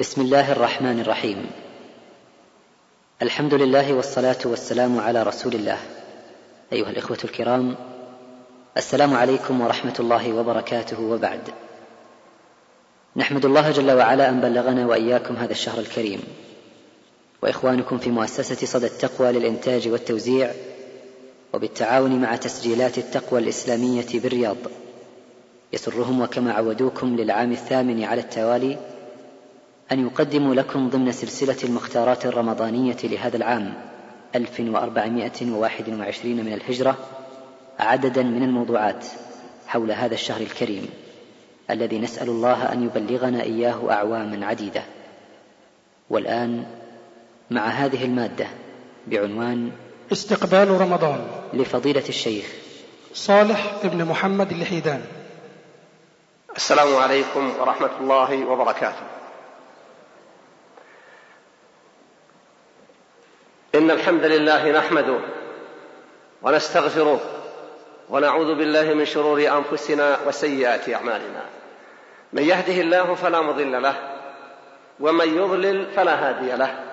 بسم الله الرحمن الرحيم. الحمد لله والصلاة والسلام على رسول الله. أيها الإخوة الكرام السلام عليكم ورحمة الله وبركاته وبعد. نحمد الله جل وعلا أن بلغنا وإياكم هذا الشهر الكريم. وإخوانكم في مؤسسة صدى التقوى للإنتاج والتوزيع وبالتعاون مع تسجيلات التقوى الإسلامية بالرياض. يسرهم وكما عودوكم للعام الثامن على التوالي أن يقدموا لكم ضمن سلسلة المختارات الرمضانية لهذا العام 1421 من الهجرة عددا من الموضوعات حول هذا الشهر الكريم الذي نسأل الله أن يبلغنا إياه أعواما عديدة. والآن مع هذه المادة بعنوان استقبال رمضان. لفضيلة الشيخ صالح ابن محمد الحيدان. السلام عليكم ورحمة الله وبركاته. إن الحمد لله نحمده ونستغفره ونعوذ بالله من شرور أنفسنا وسيئات أعمالنا. من يهده الله فلا مضل له ومن يضلل فلا هادي له.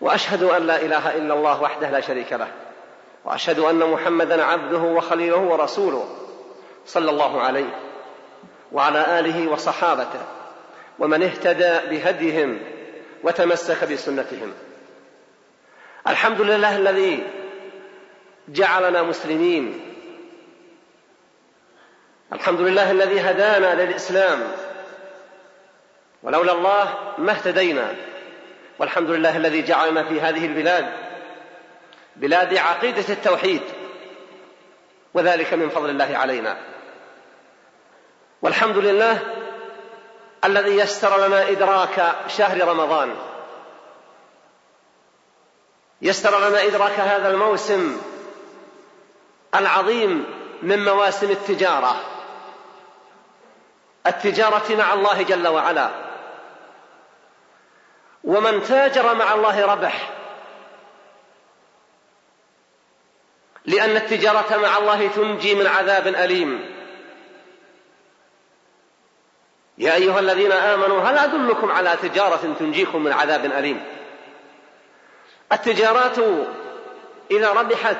وأشهد أن لا إله إلا الله وحده لا شريك له وأشهد أن محمدا عبده وخليله ورسوله صلى الله عليه وعلى آله وصحابته ومن اهتدى بهديهم وتمسك بسنتهم. الحمد لله الذي جعلنا مسلمين. الحمد لله الذي هدانا للإسلام. ولولا الله ما اهتدينا. والحمد لله الذي جعلنا في هذه البلاد بلاد عقيدة التوحيد. وذلك من فضل الله علينا. والحمد لله الذي يسر لنا إدراك شهر رمضان. يسر لنا إدراك هذا الموسم العظيم من مواسم التجارة. التجارة مع الله جل وعلا. ومن تاجر مع الله ربح. لأن التجارة مع الله تنجي من عذاب أليم. يا أيها الذين آمنوا هل أدلكم على تجارة تنجيكم من عذاب أليم؟ التجارات إذا ربحت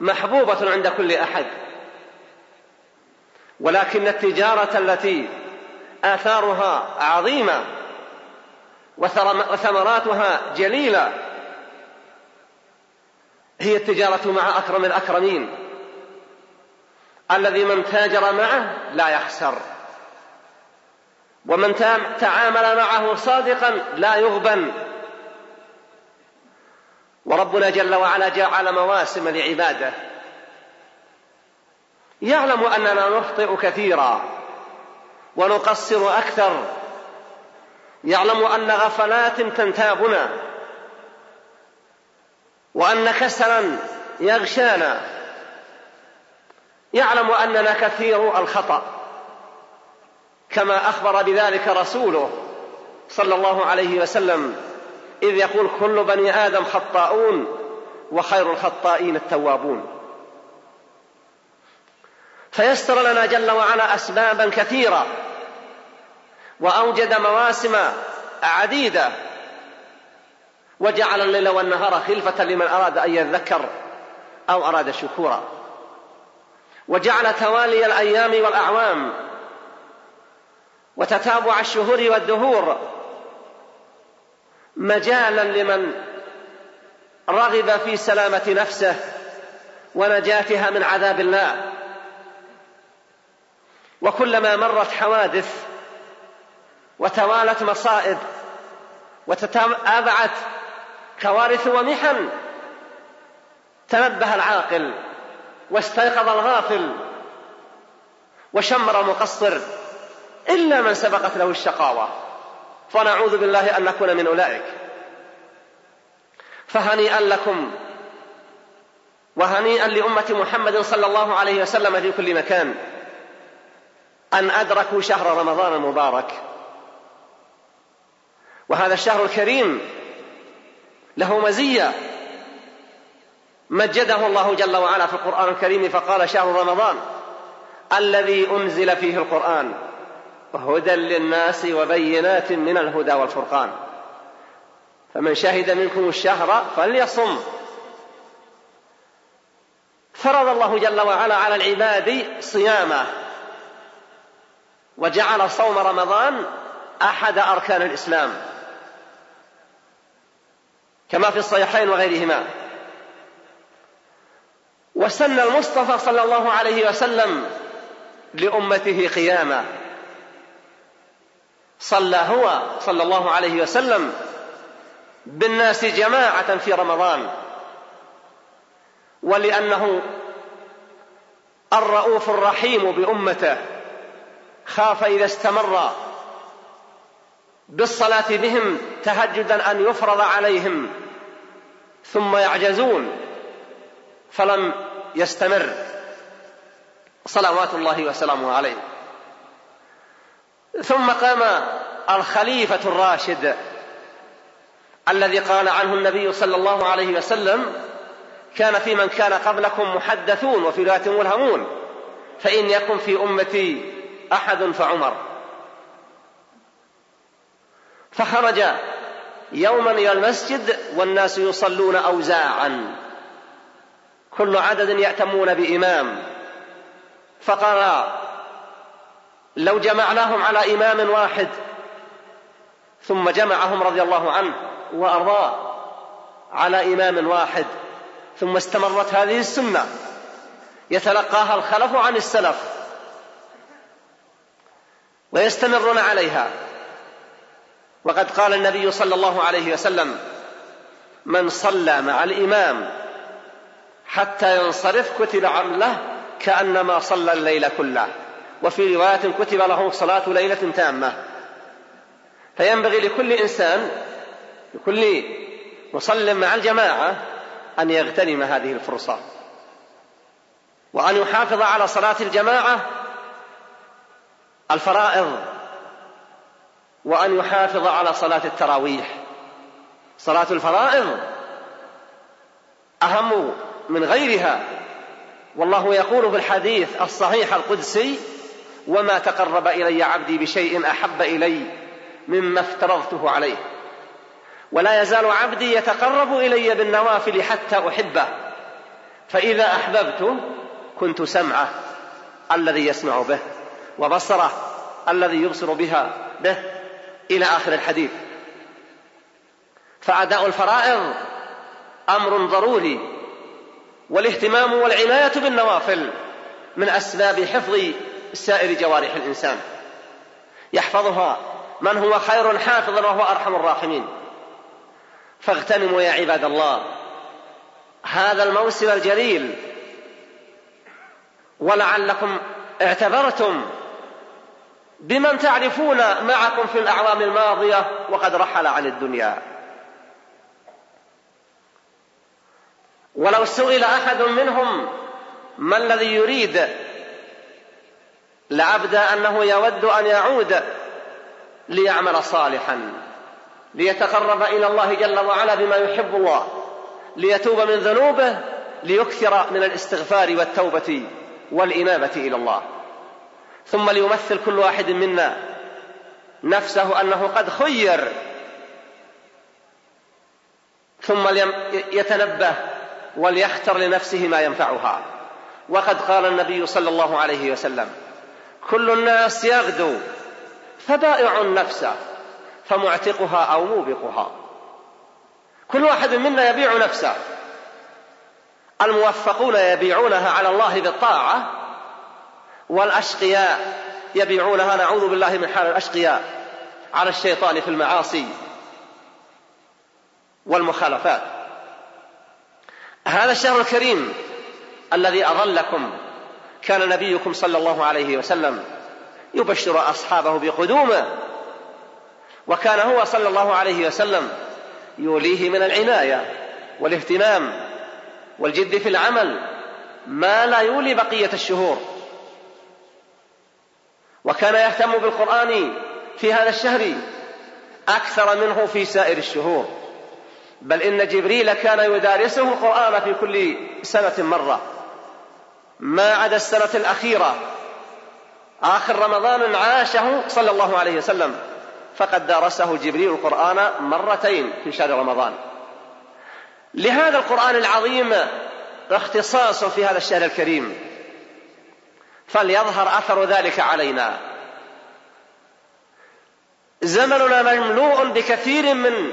محبوبة عند كل أحد. ولكن التجارة التي آثارها عظيمة وثمراتها جليلة هي التجارة مع أكرم الأكرمين. الذي من تاجر معه لا يخسر. ومن تعامل معه صادقا لا يغبن. وربنا جل وعلا جعل مواسم لعباده. يعلم أننا نخطئ كثيرا ونقصر أكثر. يعلم أن غفلات تنتابنا وأن كسلا يغشانا. يعلم أننا كثير الخطأ كما أخبر بذلك رسوله صلى الله عليه وسلم. إذ يقول كل بني آدم خطاؤون وخير الخطائين التوابون. فيسر لنا جل وعلا أسبابا كثيرة وأوجد مواسم عديدة وجعل الليل والنهار خلفة لمن أراد أن يذكر أو أراد شكورا. وجعل توالي الأيام والأعوام وتتابع الشهور والدهور مجالا لمن رغب في سلامة نفسه ونجاتها من عذاب الله. وكلما مرت حوادث وتوالت مصائب وتتابعت كوارث ومحن تنبه العاقل واستيقظ الغافل وشمر المقصر إلا من سبقت له الشقاوة. فنعوذ بالله أن نكون من أولئك. فهنيئا لكم وهنيئا لأمة محمد صلى الله عليه وسلم في كل مكان. أن أدركوا شهر رمضان المبارك. وهذا الشهر الكريم له مزية. مجده الله جل وعلا في القرآن الكريم فقال شهر رمضان الذي أنزل فيه القرآن. هدى للناس وبينات من الهدى والفرقان. فمن شهد منكم الشهر فليصم. فرض الله جل وعلا على العباد صيامه. وجعل صوم رمضان أحد أركان الإسلام. كما في الصحيحين وغيرهما. وسن المصطفى صلى الله عليه وسلم لأمته قياما صلى هو صلى الله عليه وسلم بالناس جماعة في رمضان. ولأنه الرؤوف الرحيم بأمته خاف إذا استمر بالصلاة بهم تهجدا أن يفرض عليهم ثم يعجزون فلم يستمر. صلوات الله وسلامه عليه. ثم قام الخليفة الراشد الذي قال عنه النبي صلى الله عليه وسلم كان في من كان قبلكم محدثون وفي رواية ملهمون فإن يكن في أمتي أحد فعمر. فخرج يوما إلى المسجد والناس يصلون اوزاعا كل عدد يأتمون بإمام فقال لو جمعناهم على إمام واحد ثم جمعهم رضي الله عنه وأرضاه على إمام واحد ثم استمرت هذه السنة يتلقاها الخلف عن السلف ويستمرون عليها. وقد قال النبي صلى الله عليه وسلم من صلى مع الإمام حتى ينصرف كتب عمله كأنما صلى الليل كله. وفي رواية كتب له صلاة ليلة تامة. فينبغي لكل إنسان لكل مصل مع الجماعة أن يغتنم هذه الفرصة. وأن يحافظ على صلاة الجماعة الفرائض. وأن يحافظ على صلاة التراويح. صلاة الفرائض أهم من غيرها. والله يقول في الحديث الصحيح القدسي وما تقرب إلي عبدي بشيء أحب إلي مما افترضته عليه. ولا يزال عبدي يتقرب إلي بالنوافل حتى أحبه. فإذا احببته كنت سمعه الذي يسمع به وبصره الذي يبصر بها به إلى آخر الحديث. فأداء الفرائض أمر ضروري والاهتمام والعناية بالنوافل من أسباب حفظ سائر جوارح الإنسان. يحفظها. من هو خير حافظا وهو أرحم الراحمين. فاغتنموا يا عباد الله. هذا الموسم الجليل. ولعلكم اعتبرتم بمن تعرفون معكم في الأعوام الماضية وقد رحل عن الدنيا. ولو سئل أحد منهم ما الذي يريد لعبد أنه يود أن يعود ليعمل صالحا ليتقرب إلى الله جل وعلا بما يحب الله ليتوب من ذنوبه ليكثر من الاستغفار والتوبة والإنابة إلى الله. ثم ليمثل كل واحد منا نفسه أنه قد خير. ثم يتنبه وليختر لنفسه ما ينفعها. وقد قال النبي صلى الله عليه وسلم كل الناس يغدو فبائع نفسه فمعتقها أو موبقها. كل واحد منا يبيع نفسه. الموفقون يبيعونها على الله بالطاعة والأشقياء يبيعونها نعوذ بالله من حال الأشقياء على الشيطان في المعاصي والمخالفات. هذا الشهر الكريم الذي أظلكم كان نبيكم صلى الله عليه وسلم يبشر أصحابه بقدومه. وكان هو صلى الله عليه وسلم يوليه من العناية والاهتمام والجد في العمل ما لا يولي بقية الشهور. وكان يهتم بالقرآن في هذا الشهر أكثر منه في سائر الشهور. بل إن جبريل كان يدارسه القرآن في كل سنة مرة. ما عدا السنة الأخيرة. آخر رمضان عاشه صلى الله عليه وسلم. فقد درسه جبريل القرآن مرتين في شهر رمضان. لهذا القرآن العظيم اختصاص في هذا الشهر الكريم. فليظهر أثر ذلك علينا. زمننا مملوء بكثير من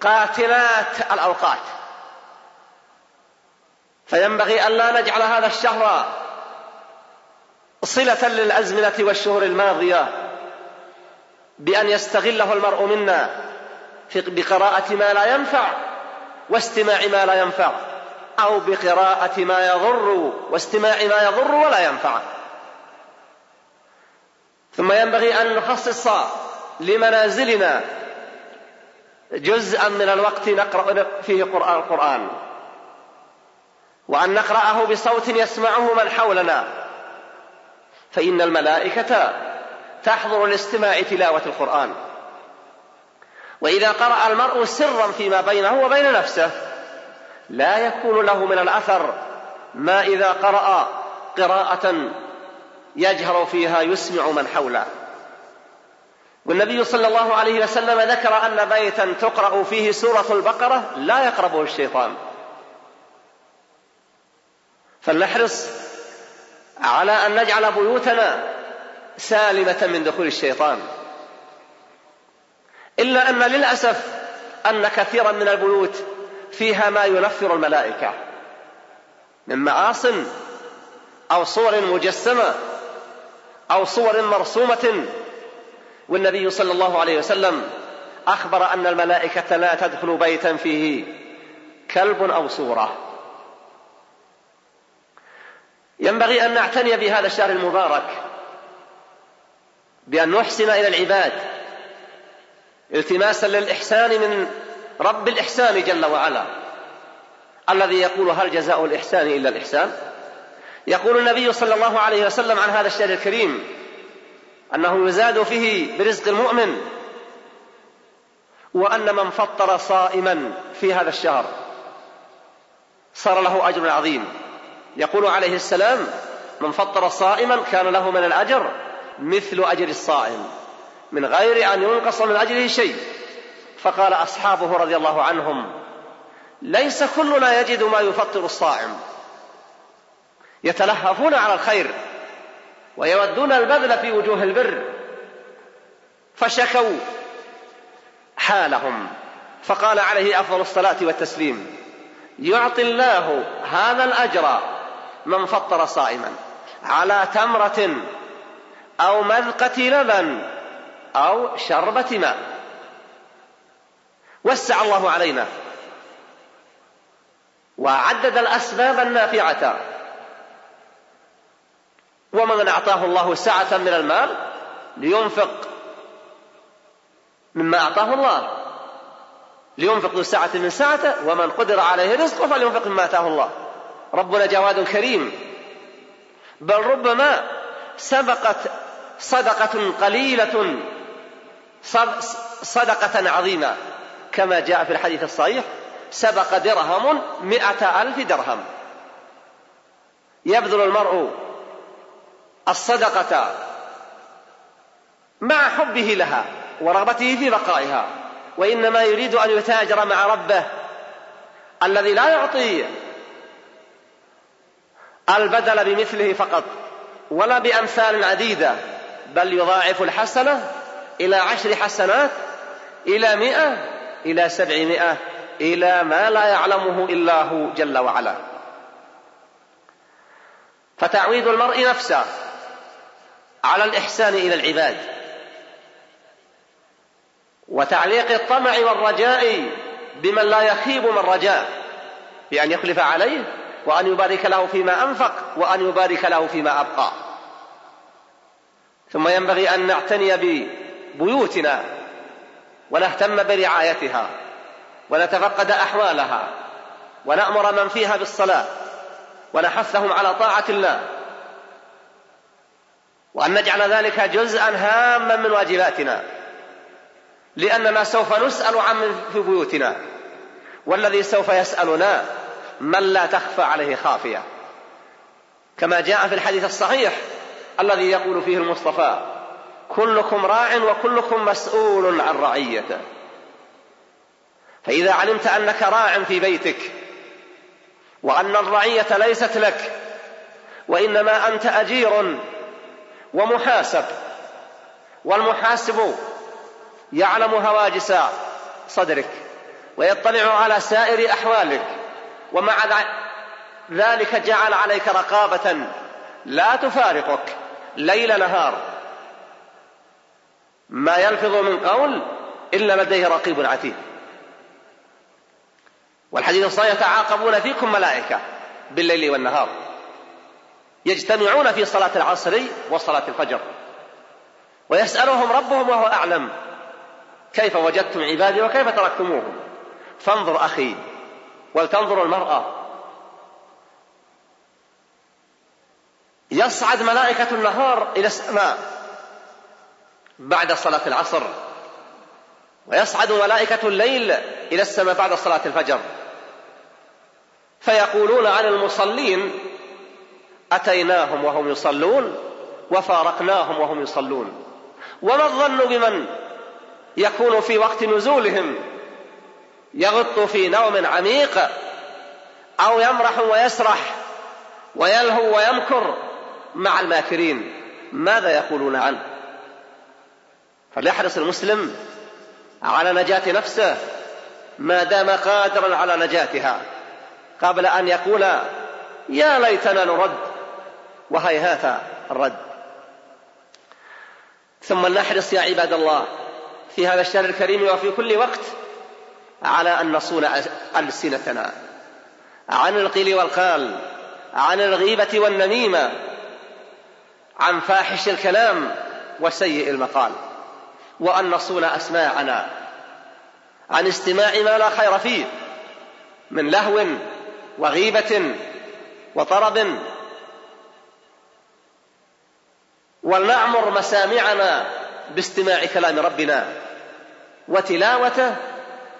قاتلات الأوقات. فينبغي أن لا نجعل هذا الشهر صلة للأزمنة والشهور الماضية بأن يستغله المرء منا بقراءة ما لا ينفع واستماع ما لا ينفع أو بقراءة ما يضر واستماع ما يضر ولا ينفع. ثم ينبغي أن نخصص لمنازلنا جزءا من الوقت نقرأ فيه قرآن القرآن. وأن نقرأه بصوت يسمعه من حولنا. فإن الملائكة تحضر لاستماع تلاوة القرآن. وإذا قرأ المرء سرا فيما بينه وبين نفسه لا يكون له من الأثر ما إذا قرأ قراءة يجهر فيها يسمع من حوله. والنبي صلى الله عليه وسلم ذكر أن بيتا تقرأ فيه سورة البقرة لا يقربه الشيطان. فلنحرص على أن نجعل بيوتنا سالمة من دخول الشيطان. إلا أن للأسف أن كثيرا من البيوت فيها ما ينفر الملائكة من معاص أو صور مجسمة أو صور مرسومة. والنبي صلى الله عليه وسلم أخبر أن الملائكة لا تدخل بيتا فيه كلب أو صورة. ينبغي أن نعتني بهذا الشهر المبارك بأن نحسن إلى العباد التماسا للإحسان من رب الإحسان جل وعلا. الذي يقول هل جزاء الإحسان إلا الإحسان؟ يقول النبي صلى الله عليه وسلم عن هذا الشهر الكريم أنه يزاد فيه برزق المؤمن وأن من فطر صائما في هذا الشهر صار له أجر عظيم. يقول عليه السلام من فطر صائما كان له من الأجر مثل أجر الصائم من غير أن ينقص من أجره شيء. فقال أصحابه رضي الله عنهم ليس كلنا يجد ما يفطر الصائم. يتلهفون على الخير ويودون البذل في وجوه البر. فشكوا حالهم فقال عليه أفضل الصلاة والتسليم يعطي الله هذا الأجر من فطر صائما. على تمرة أو مذقة لبن أو شربة ماء. وسع الله علينا. وعدد الأسباب النافعة. ومن أعطاه الله سعة من المال لينفق مما أعطاه الله. لينفق ذو سعة من سعته ومن قدر عليه رزقه فلينفق مما آتاه الله. ربنا جواد كريم. بل ربما سبقت صدقة قليلة صدقة عظيمة. كما جاء في الحديث الصحيح سبق درهم مئة ألف درهم. يبذل المرء الصدقة مع حبه لها ورغبته في بقائها. وإنما يريد أن يتاجر مع ربه الذي لا يعطي البدل بمثله فقط ولا بأمثال عديدة بل يضاعف الحسنة إلى عشر حسنات إلى مئة إلى سبعمائة إلى ما لا يعلمه إلا هو جل وعلا. فتعويض المرء نفسه على الإحسان إلى العباد. وتعليق الطمع والرجاء بمن لا يخيب من رجاء بأن يخلف عليه وأن يبارك له فيما أنفق وأن يبارك له فيما أبقى. ثم ينبغي أن نعتني ببيوتنا ونهتم برعايتها ونتفقد أحوالها ونأمر من فيها بالصلاة ونحثهم على طاعة الله. وأن نجعل ذلك جزءا هاما من واجباتنا لأننا سوف نسأل عن في بيوتنا والذي سوف يسألنا من لا تخفى عليه خافية. كما جاء في الحديث الصحيح الذي يقول فيه المصطفى كلكم راع وكلكم مسؤول عن رعيته. فإذا علمت أنك راع في بيتك وأن الرعية ليست لك وإنما أنت أجير ومحاسب والمحاسب يعلم هواجس صدرك ويطلع على سائر أحوالك ومع ذلك جعل عليك رقابة لا تفارقك ليل نهار. ما يلفظ من قول إلا لديه رقيب عتيد. والحديث الصحيح يتعاقبون فيكم ملائكة بالليل والنهار يجتمعون في صلاة العصر وصلاة الفجر ويسألهم ربهم وهو أعلم كيف وجدتم عبادي وكيف تركتموهم. فانظر أخي ولتنظر المرأة. يصعد ملائكة النهار إلى السماء بعد صلاة العصر. ويصعد ملائكة الليل إلى السماء بعد صلاة الفجر. فيقولون عن المصلين أتيناهم وهم يصلون وفارقناهم وهم يصلون. وما الظن بمن يكون في وقت نزولهم؟ يغط في نوم عميق أو يمرح ويسرح ويلهو ويمكر مع الماكرين. ماذا يقولون عنه؟ فليحرص المسلم على نجاة نفسه ما دام قادرا على نجاتها. قبل أن يقول يا ليتنا نرد وهيهات الرد. ثم نحرص يا عباد الله في هذا الشهر الكريم وفي كل وقت على أن نصون ألسنتنا. عن القيل والقال عن الغيبة والنميمة عن فاحش الكلام وسيء المقال. وأن نصون أسماعنا عن استماع ما لا خير فيه من لهو وغيبة وطرب. ولنعمر مسامعنا باستماع كلام ربنا وتلاوته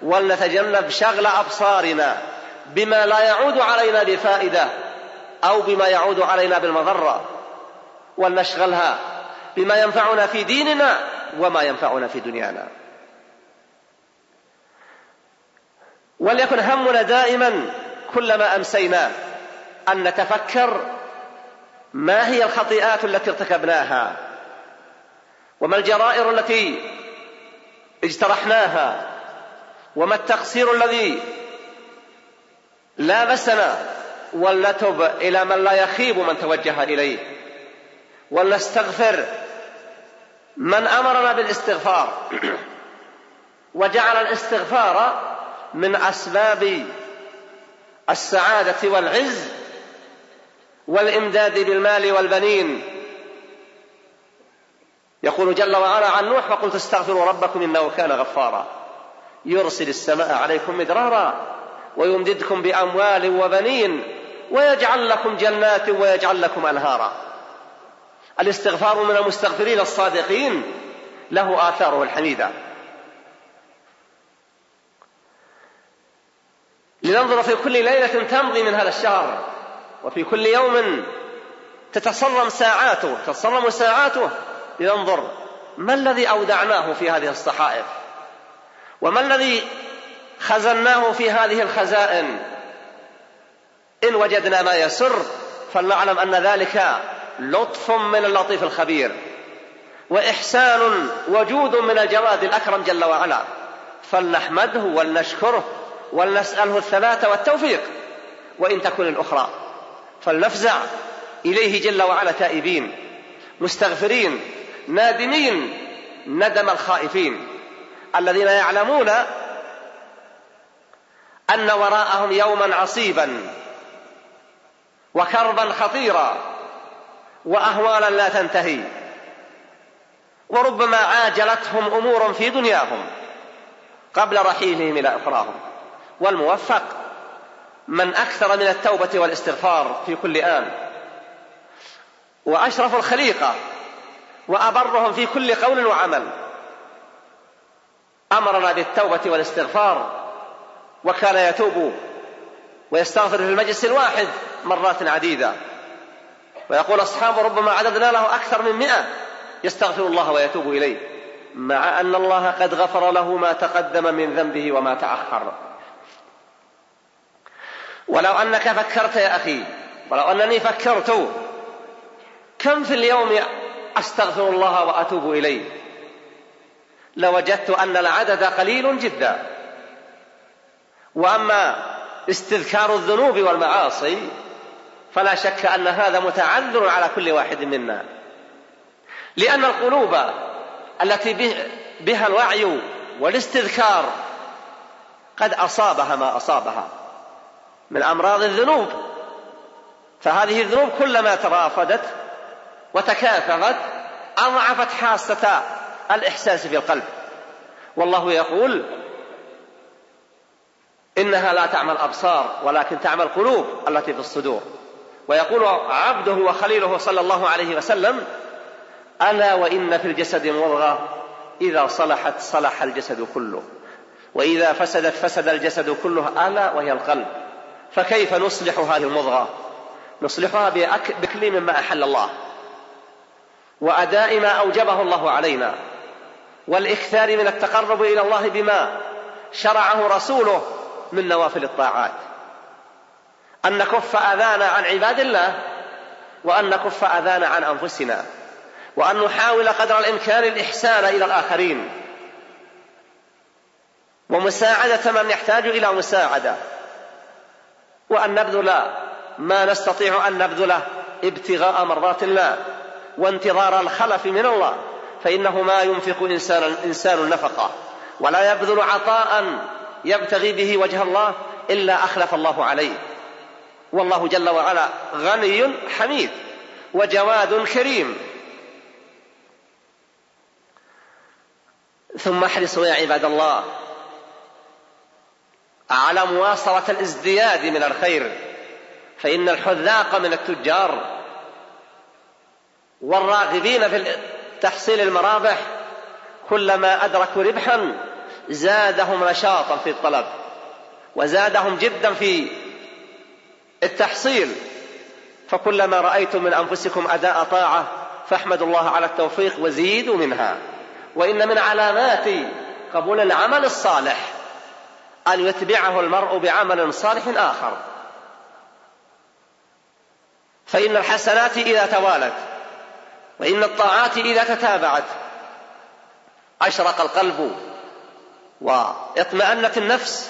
ولنتجنب شغل أبصارنا بما لا يعود علينا بفائدة أو بما يعود علينا بالمضرة ولنشغلها بما ينفعنا في ديننا وما ينفعنا في دنيانا. وليكن همنا دائما كلما أمسينا أن نتفكر ما هي الخطيئات التي ارتكبناها وما الجرائر التي اجترحناها وما التقصير الذي لامسنا ولنتب إلى من لا يخيب من توجه إليه. ولنستغفر من أمرنا بالاستغفار. وجعل الاستغفار من أسباب السعادة والعز والإمداد بالمال والبنين. يقول جل وعلا عن نوح فقلت استغفروا ربكم إنه كان غفارا. يرسل السماء عليكم مدرارا ويمددكم بأموال وبنين ويجعل لكم جنات ويجعل لكم أنهارا. الاستغفار من المستغفرين الصادقين له آثاره الحميدة. لننظر في كل ليلة تمضي من هذا الشهر وفي كل يوم تتصرم ساعاته تتصرم ساعاته. لننظر ما الذي أودعناه في هذه الصحائف. وما الذي خزناه في هذه الخزائن؟ إن وجدنا ما يسر فلنعلم أن ذلك لطف من اللطيف الخبير وإحسان وجود من الجواد الأكرم جل وعلا. فلنحمده ولنشكره ولنسأله الثبات والتوفيق. وإن تكن الأخرى فلنفزع إليه جل وعلا تائبين مستغفرين نادمين ندم الخائفين. الذين يعلمون أن وراءهم يوما عصيبا وكربا خطيرا وأهوالا لا تنتهي وربما عاجلتهم أمور في دنياهم قبل رحيلهم إلى أخراهم. والموفق من أكثر من التوبة والاستغفار في كل آن. وأشرف الخليقة وأبرهم في كل قول وعمل. أمرنا بالتوبة والاستغفار وكان يتوب ويستغفر في المجلس الواحد مرات عديدة. ويقول أصحابه ربما عددنا له أكثر من مئة يستغفر الله ويتوب إليه مع أن الله قد غفر له ما تقدم من ذنبه وما تأخر. ولو أنك فكرت يا أخي ولو أنني فكرت كم في اليوم أستغفر الله وأتوب إليه؟ لوجدت أن العدد قليل جدا. وأما استذكار الذنوب والمعاصي فلا شك أن هذا متعذر على كل واحد منا. لأن القلوب التي بها الوعي والاستذكار قد أصابها ما أصابها. من أمراض الذنوب. فهذه الذنوب كلما ترافدت وتكاثرت أضعفت حاسة الإحساس في القلب. والله يقول إنها لا تعمى الأبصار ولكن تعمى القلوب التي في الصدور. ويقول عبده وخليله صلى الله عليه وسلم ألا وإن في الجسد مضغة إذا صلحت صلح الجسد كله. وإذا فسدت فسد الجسد كله ألا وهي القلب. فكيف نصلح هذه المضغة نصلحها بكل مما أحل الله. وأداء ما أوجبه الله علينا. والإكثار من التقرب إلى الله بما شرعه رسوله من نوافل الطاعات. أن نكف أذانا عن عباد الله وأن نكف أذانا عن أنفسنا وأن نحاول قدر الإمكان الإحسان إلى الآخرين. ومساعدة من يحتاج إلى مساعدة. وأن نبذل ما نستطيع أن نبذله ابتغاء مرضات الله وانتظار الخلف من الله. فإنه ما ينفق إنسان, إنسان نفقة. ولا يبذل عطاء يبتغي به وجه الله إلا أخلف الله عليه. والله جل وعلا غني حميد وجواد كريم. ثم احرصوا يا عباد الله على مواصلة الازدياد من الخير. فإن الحذاق من التجار والراغبين في تحصيل المرابح كلما أدركوا ربحا زادهم نشاطا في الطلب وزادهم جدا في التحصيل. فكلما رأيتم من أنفسكم أداء طاعة فاحمدوا الله على التوفيق وزيدوا منها. وإن من علامات قبول العمل الصالح أن يتبعه المرء بعمل صالح آخر. فإن الحسنات إذا توالت وإن الطاعات إذا تتابعت أشرق القلب واطمأنت النفس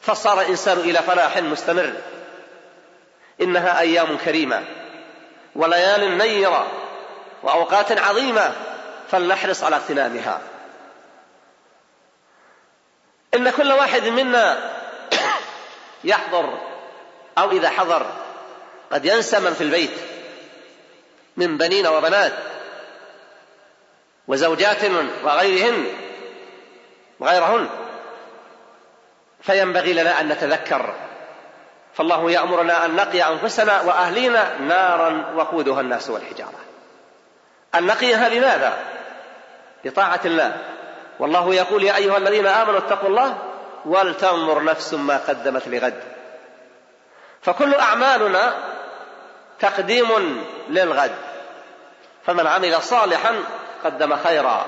فصار الإنسان إلى فلاح مستمر. إنها أيام كريمة وليال نيرة وأوقات عظيمة فلنحرص على اغتنامها. إن كل واحد منا يحضر أو إذا حضر قد ينسى من في البيت. من بنين وبنات وزوجات وغيرهن وغيرهن. فينبغي لنا أن نتذكر. فالله يأمرنا أن نقي أنفسنا وأهلينا نارا وقودها الناس والحجارة. أن نقيها لماذا؟ بطاعة الله. والله يقول يا أيها الذين آمنوا اتقوا الله ولتنظر نفس ما قدمت لغد. فكل أعمالنا تقديم للغد. فمن عمل صالحا قدم خيرا.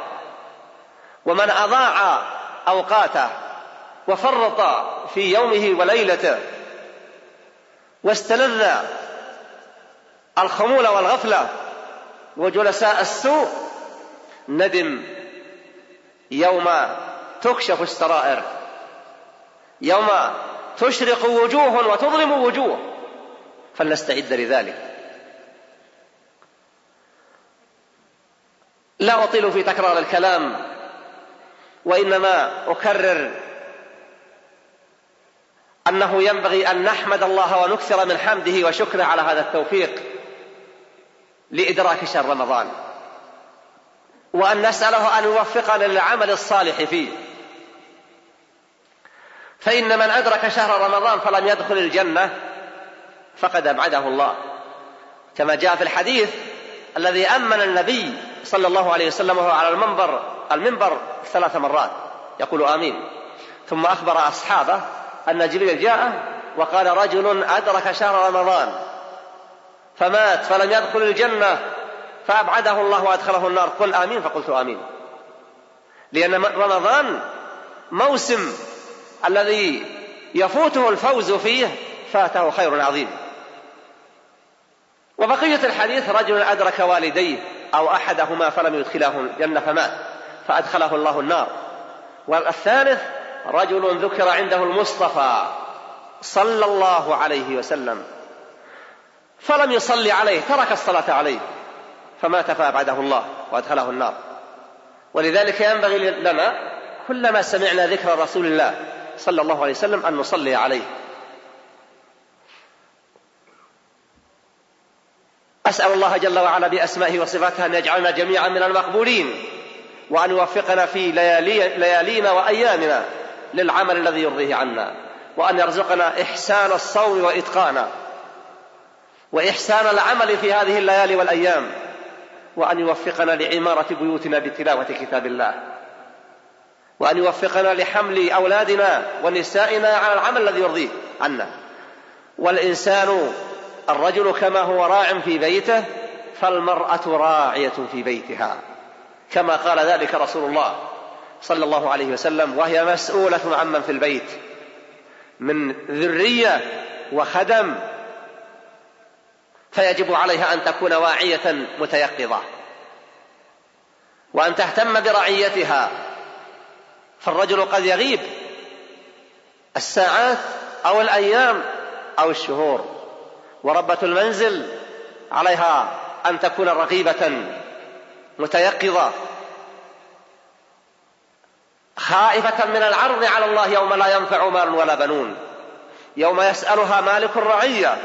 ومن أضاع أوقاته وفرط في يومه وليلته واستلذ الخمول والغفلة وجلساء السوء ندم يوم تكشف السرائر يوم تشرق وجوه وتظلم وجوه فلنستعد لذلك. لا أطيل في تكرار الكلام وإنما أكرر أنه ينبغي أن نحمد الله ونكثر من حمده وشكره على هذا التوفيق لإدراك شهر رمضان وأن نسأله أن يوفقنا للعمل الصالح فيه. فإن من أدرك شهر رمضان فلم يدخل الجنة فقد أبعده الله. كما جاء في الحديث الذي أمن النبي صلى الله عليه وسلم وهو على المنبر المنبر ثلاث مرات. يقول آمين. ثم أخبر أصحابه أن جبريل جاءه وقال رجل أدرك شهر رمضان. فمات فلم يدخل الجنة فأبعده الله وأدخله النار. قل آمين فقلت آمين. لأن رمضان موسم الذي يفوته الفوز فيه فاته خير عظيم. وبقية الحديث رجل أدرك والديه. أو أحدهما فلم يدخله الجنة فمات فأدخله الله النار. والثالث رجل ذكر عنده المصطفى صلى الله عليه وسلم فلم يصلي عليه ترك الصلاة عليه فمات فأبعده الله وأدخله النار. ولذلك ينبغي لنا كلما سمعنا ذكر رسول الله صلى الله عليه وسلم أن نصلي عليه. أسأل الله جل وعلا بأسمائه وصفاته أن يجعلنا جميعا من المقبولين وأن يوفقنا في ليالي ليالينا وأيامنا للعمل الذي يرضيه عنا وأن يرزقنا إحسان الصوم وإتقانه وإحسان العمل في هذه الليالي والأيام وأن يوفقنا لعمارة بيوتنا بتلاوة كتاب الله وأن يوفقنا لحمل أولادنا ونسائنا على العمل الذي يرضيه عنا والإنسان الرجل كما هو راع في بيته فالمرأة راعية في بيتها. كما قال ذلك رسول الله صلى الله عليه وسلم وهي مسؤولة عمن في البيت. من ذرية وخدم فيجب عليها أن تكون واعية متيقظة. وأن تهتم برعيتها. فالرجل قد يغيب الساعات أو الأيام أو الشهور. وربة المنزل عليها أن تكون رغيبة متيقظة. خائفة من العرض على الله يوم لا ينفع مال ولا بنون. يوم يسألها مالك الرعية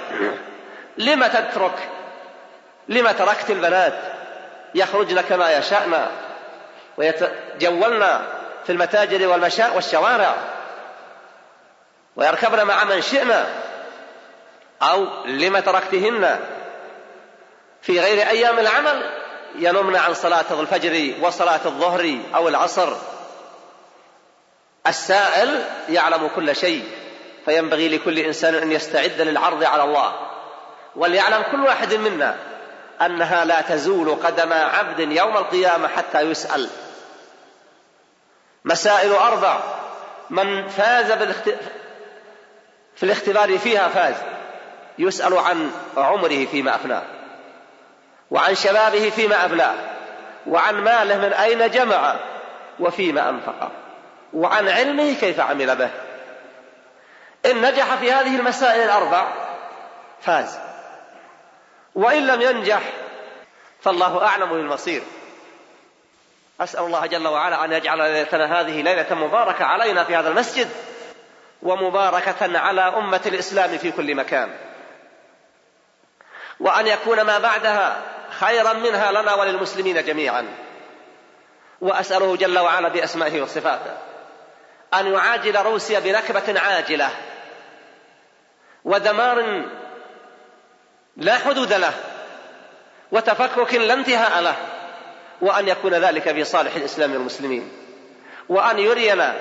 لم تترك؟ لم تركت البنات؟ يخرجن كما يشأن. ويتجولن في المتاجر والمشاء والشوارع. ويركبن مع من شئنا. أو لم تركتهن في غير أيام العمل ينمن عن صلاة الفجر وصلاة الظهر أو العصر. السائل يعلم كل شيء فينبغي لكل إنسان أن يستعد للعرض على الله. وليعلم كل واحد منا أنها لا تزول قدم عبد يوم القيامة حتى يسأل. مسائل أربع من فاز. في الاختبار فيها فاز. يسأل عن عمره فيما أفناه وعن شبابه فيما أبلاه وعن ماله من أين جمع وفيما أنفقه وعن علمه كيف عمل به. إن نجح في هذه المسائل الأربع فاز وإن لم ينجح فالله أعلم بالمصير. أسأل الله جل وعلا أن يجعل ليلتنا هذه ليلة مباركة علينا في هذا المسجد ومباركة على أمة الإسلام في كل مكان. وأن يكون ما بعدها خيرا منها لنا وللمسلمين جميعا. وأسأله جل وعلا بأسمائه وصفاته أن يعاجل روسيا بنكبة عاجلة ودمار لا حدود له وتفكك لا انتهاء له وأن يكون ذلك في صالح الإسلام والمسلمين. وأن يرينا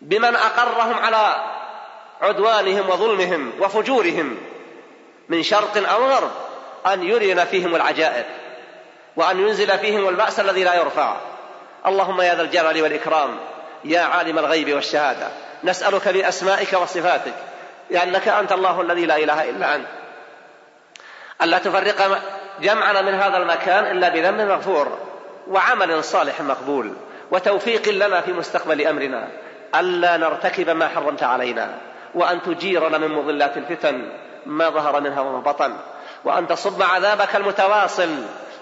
بمن أقرهم على عدوانهم وظلمهم وفجورهم من شرق أو غرب أن يرينا فيهم العجائب وأن ينزل فيهم البأس الذي لا يرفع. اللهم يا ذا الجلال والإكرام يا عالم الغيب والشهادة نسألك بأسمائك وصفاتك لأنك أنت الله الذي لا إله إلا أنت. ألا تفرق جمعنا من هذا المكان إلا بذنب مغفور وعمل صالح مقبول وتوفيق لنا في مستقبل أمرنا. ألا نرتكب ما حرمت علينا وأن تجيرنا من مضلات الفتن ما ظهر منها وما بطن. وأن تصب عذابك المتواصل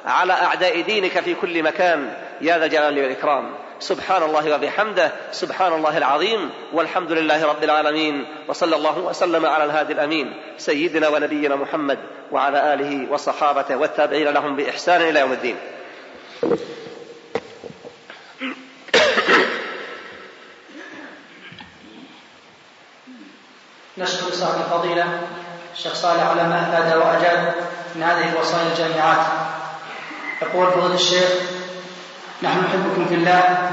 على أعداء دينك في كل مكان. يا ذا الجلال والإكرام. سبحان الله وبحمده. سبحان الله العظيم. والحمد لله رب العالمين. وصلى الله وسلم على الهادي الأمين. سيدنا ونبينا محمد وعلى آله وصحابته والتابعين لهم بإحسان إلى يوم الدين. نشكر صاحب الفضيلة. الشيخ صالح على ما أفاد وأجاب من هذه الوصايا الجامعات. يقول فضيلة الشيخ نحن نحبكم في الله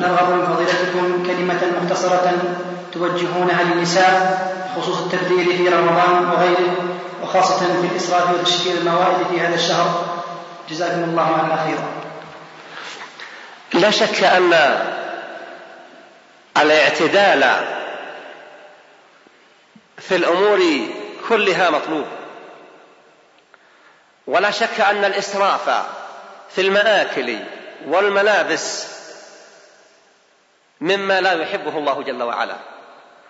نرغب من فضيلتكم كلمة مختصرة توجهونها للنساء بخصوص التبذير في رمضان وغيره وخاصة في الإسراف وتشكيل الموائد في هذا الشهر. جزاكم الله عنا خيرا. لا شك أن الاعتدال في الأمور كلها مطلوب. ولا شك أن الإسراف في المآكل والملابس مما لا يحبه الله جل وعلا.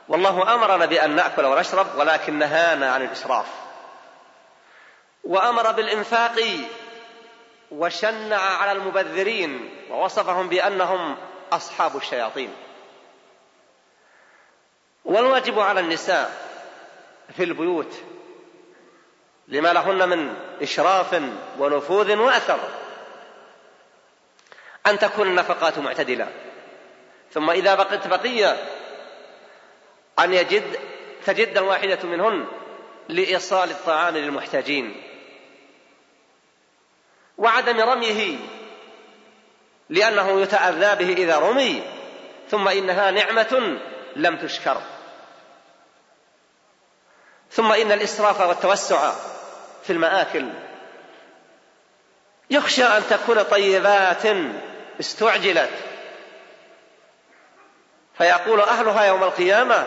والله أمرنا بأن نأكل ونشرب ولكن نهانا عن الإسراف. وأمر بالإنفاق وشنع على المبذرين ووصفهم بأنهم أصحاب الشياطين. والواجب على النساء في البيوت لما لهن من إشراف ونفوذ وأثر. أن تكون النفقات معتدلة. ثم إذا بقت بقية أن يجد تجد الواحدة منهن لإيصال الطعام للمحتاجين. وعدم رميه لأنه يتأذى به إذا رمي. ثم إنها نعمة لم تشكر. ثم إن الإسراف والتوسع في المآكل يخشى أن تكون طيبات استعجلت. فيقول أهلها يوم القيامة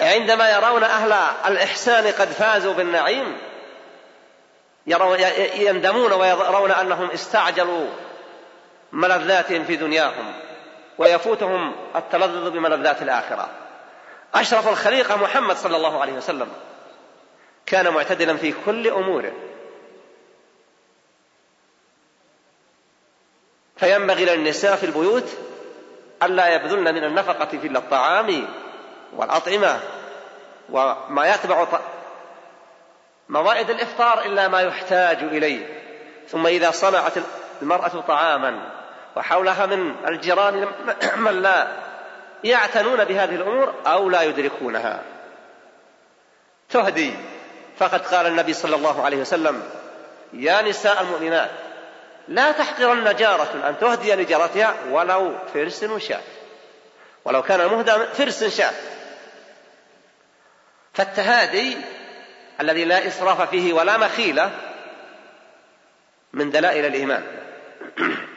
عندما يرون أهل الإحسان قد فازوا بالنعيم يندمون ويرون أنهم استعجلوا ملذاتهم في دنياهم. ويفوتهم التلذذ بملذات الآخرة. أشرف الخليقة محمد صلى الله عليه وسلم. كان معتدلا في كل أموره. فينبغي للنساء في البيوت ألا يبذلن من النفقة في الطعام والأطعمة وما يتبع موائد الإفطار إلا ما يحتاج إليه. ثم إذا صنعت المرأة طعاما وحولها من الجيران من لا يعتنون بهذه الأمور أو لا يدركونها. تهدي. فقد قال النبي صلى الله عليه وسلم يا نساء المؤمنات لا تحقرن جارة أن تهدي لجارتها ولو فرس شاة. ولو كان المهدى فرس شاة. فالتهادي الذي لا إسراف فيه ولا مخيلة من دلائل الإيمان.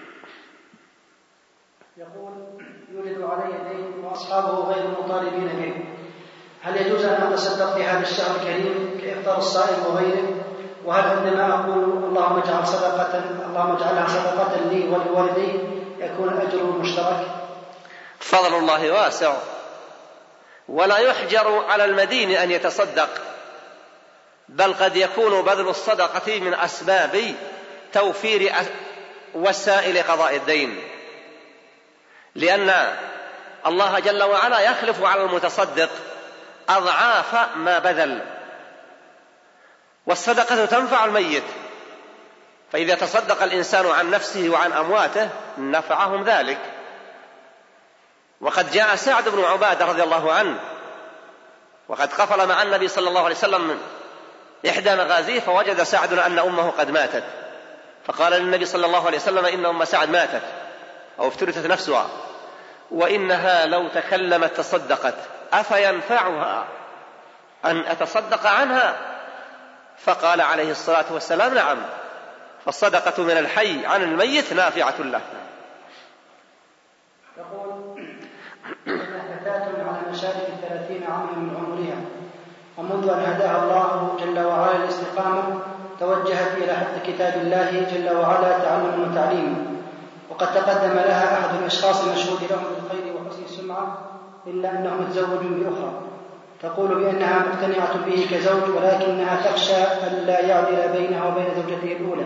يقول يولد علي دين وأصحابه غير مطالبين به. هل يجوز أن أتصدق في هذا الشهر الكريم كإفطار الصائم وغيره؟ وهل عندما أقول اللهم اجعل صدقة اللهم اجعلها صدقة لي ولوالدي يكون الأجر مشترك؟ فضل الله واسع. ولا يحجر على المدين أن يتصدق بل قد يكون بذل الصدقة من أسباب توفير وسائل قضاء الدين. لأن الله جل وعلا يخلف على المتصدق أضعاف ما بذل. والصدقة تنفع الميت فإذا تصدق الإنسان عن نفسه وعن أمواته نفعهم ذلك. وقد جاء سعد بن عبادة رضي الله عنه وقد قفل مع النبي صلى الله عليه وسلم من إحدى مغازيه فوجد سعد أن أمه قد ماتت. فقال للنبي صلى الله عليه وسلم إن أم سعد ماتت. أو افترست نفسها. وإنها لو تكلمت تصدقت. أفينفعها أن أتصدق عنها؟ فقال عليه الصلاة والسلام نعم. فالصدقة من الحي عن الميت نافعة له. يقول فتاة على مشارف الثلاثين عاما من عمرها. ومنذ أن هداها الله جل وعلا الاستقامة توجهت إلى حفظ كتاب الله جل وعلا تعلما وتعليما وقد تقدم لها أحد الأشخاص المشهود لهم بالخير وحسن السمعة إلا أنه متزوج بأخرى. تقول بأنها مقتنعة به كزوج ولكنها تخشى ألا يعدل بينها وبين زوجته الأولى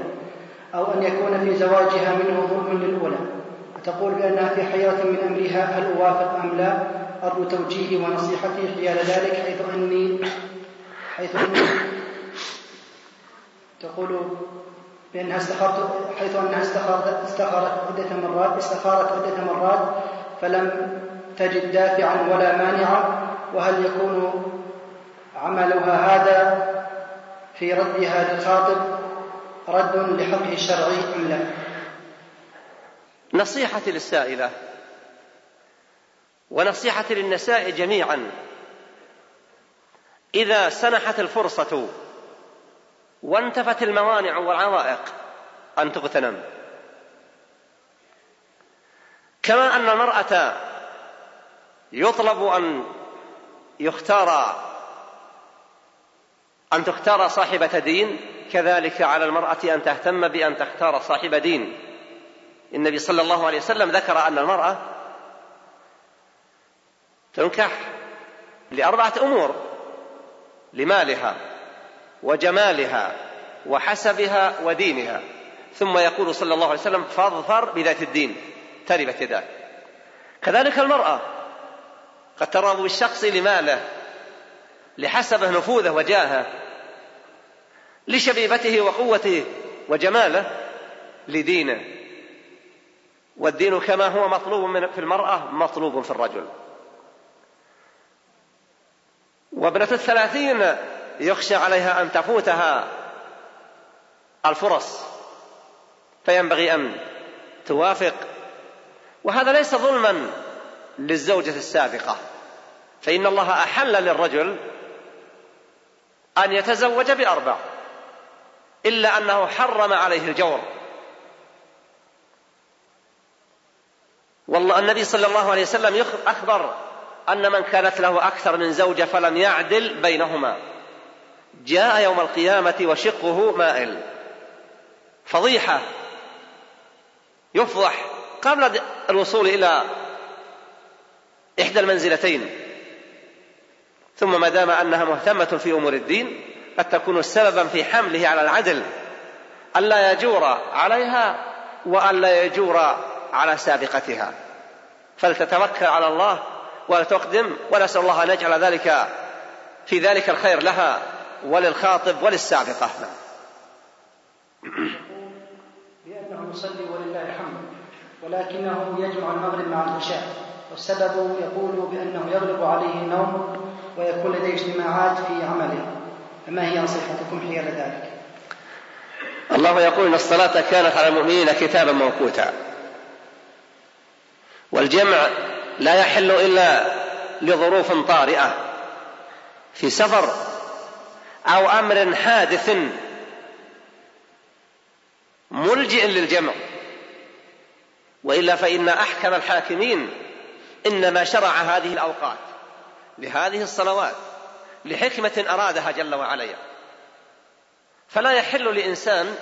أو أن يكون في زواجها منه ظلم للأولى. تقول بأنها في حيرة من أمرها هل أوافق أم لا؟ أرجو توجيهي ونصيحتي حيال ذلك حيث أني حيث أني تقول بأنها استخرت حيث أنها استخرت استخرت عدة مرات استخارت عدة مرات فلم تجد دافعا ولا مانعا وهل يكون عملها هذا في ردها للخاطب رد لحقه الشرعي أم لا؟ نصيحتي للسائلة ونصيحة للنساء جميعا إذا سنحت الفرصة وانتفت الموانع والعوائق أن تغتنم. كما أن المرأة يطلب أن يختار أن تختار صاحبة دين كذلك على المرأة أن تهتم بأن تختار صاحب دين. النبي صلى الله عليه وسلم ذكر أن المرأة تنكح لأربعة أمور لمالها وجمالها وحسبها ودينها. ثم يقول صلى الله عليه وسلم فاظفر بذات الدين. تربت يداك كذلك المرأة قد ترغب بالشخص لماله لحسبه نفوذه وجاهه لشبيبته وقوته وجماله لدينه. والدين كما هو مطلوب في المرأة مطلوب في الرجل. وابنة الثلاثين يخشى عليها أن تفوتها الفرص فينبغي أن توافق. وهذا ليس ظلما للزوجة السابقة. فإن الله أحل للرجل أن يتزوج بأربع إلا أنه حرم عليه الجور. والله النبي صلى الله عليه وسلم أخبر أن من كانت له أكثر من زوجة فلم يعدل بينهما. جاء يوم القيامة وشقه مائل. فضيحة. يفضح. قبل الوصول إلى إحدى المنزلتين. ثم ما دام أنها مهتمة في أمور الدين قد تكون سببا في حمله على العدل. ألا يجور عليها وألا يجور على سابقتها. فلتتوكل على الله وتقدم ونسأل الله أن يجعل ذلك في ذلك الخير لها. وللخاطب وللسابقة. بأنه يصلي ولله الحمد ولكنه يجمع المغرب مع العشاء. والسبب يقول بأنه يغلب عليه النوم ويكون لديه اجتماعات في عمله. فما هي نصيحتكم حيال ذلك؟ الله يقول إن الصلاة كانت على المؤمنين كتابا موقوتا. والجمع لا يحل إلا لظروف طارئة. في سفر أو أمر حادث ملجئ للجمع. وإلا فإن أحكم الحاكمين إنما شرع هذه الأوقات لهذه الصلوات لحكمة أرادها جل وعلا. فلا يحل لإنسان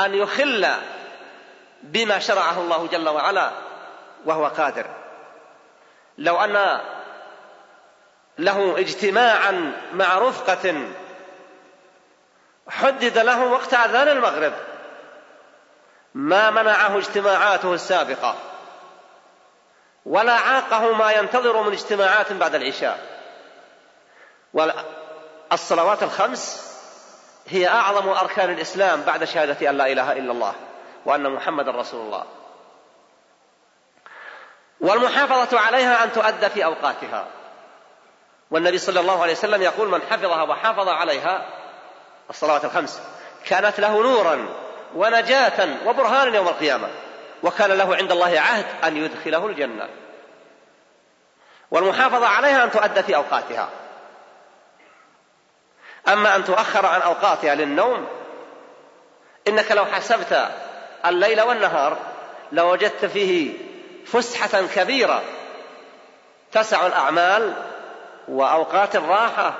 أن يخل بما شرعه الله جل وعلا وهو قادر. لو أن له اجتماعا مع رفقة حدد له وقت أذان المغرب. ما منعه اجتماعاته السابقة. ولا عاقه ما ينتظر من اجتماعات بعد العشاء. والصلوات الخمس هي أعظم أركان الإسلام بعد شهادة أن لا إله إلا الله وأن محمدا رسول الله. والمحافظة عليها أن تؤدى في أوقاتها. والنبي صلى الله عليه وسلم يقول من حفظها وحافظ عليها الصلوات الخمس. كانت له نورا ونجاة وبرهانا يوم القيامة. وكان له عند الله عهد أن يدخله الجنة. والمحافظة عليها أن تؤدى في أوقاتها. أما أن تؤخر عن أوقاتها للنوم إنك لو حسبت الليل والنهار لوجدت فيه فسحة كبيرة تسع الأعمال وأوقات الراحة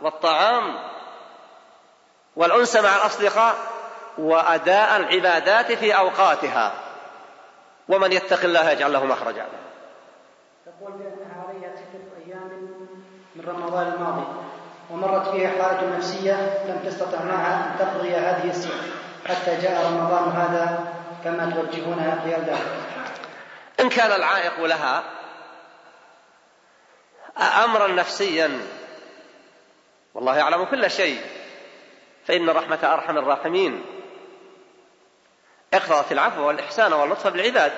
والطعام والأنس مع الأصدقاء وأداء العبادات في أوقاتها. ومن يتق الله يجعل له مخرجا. تقول بأنها عليها ستة أيام من رمضان الماضي ومرت بها حالة نفسية لم تستطع معها أن تقضي هذه الست حتى جاء رمضان هذا كما توجهونها في ذلك إن كان العائق لها أمرا نفسيا والله يعلم كل شيء. فإن رحمة أرحم الراحمين. اقرأت العفو والإحسان واللطف بالعباد.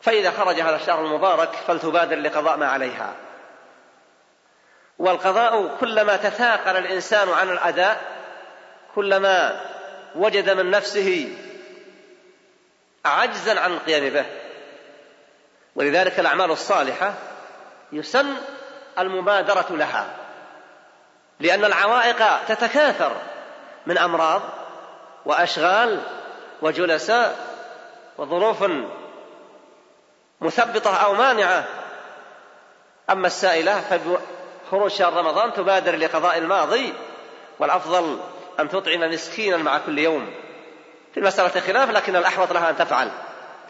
فإذا خرج هذا الشهر المبارك فلتبادر لقضاء ما عليها. والقضاء كلما تثاقل الإنسان عن الأداء كلما وجد من نفسه عجزا عن القيام به. ولذلك الأعمال الصالحة يسن المبادرة لها. لأن العوائق تتكاثر من أمراض وأشغال وجلساء وظروف مثبطة أو مانعة. أما السائلة فبخروج شهر رمضان تبادر لقضاء الماضي والأفضل أن تطعم مسكينا مع كل يوم. في المسألة خلاف لكن الأحوط لها أن تفعل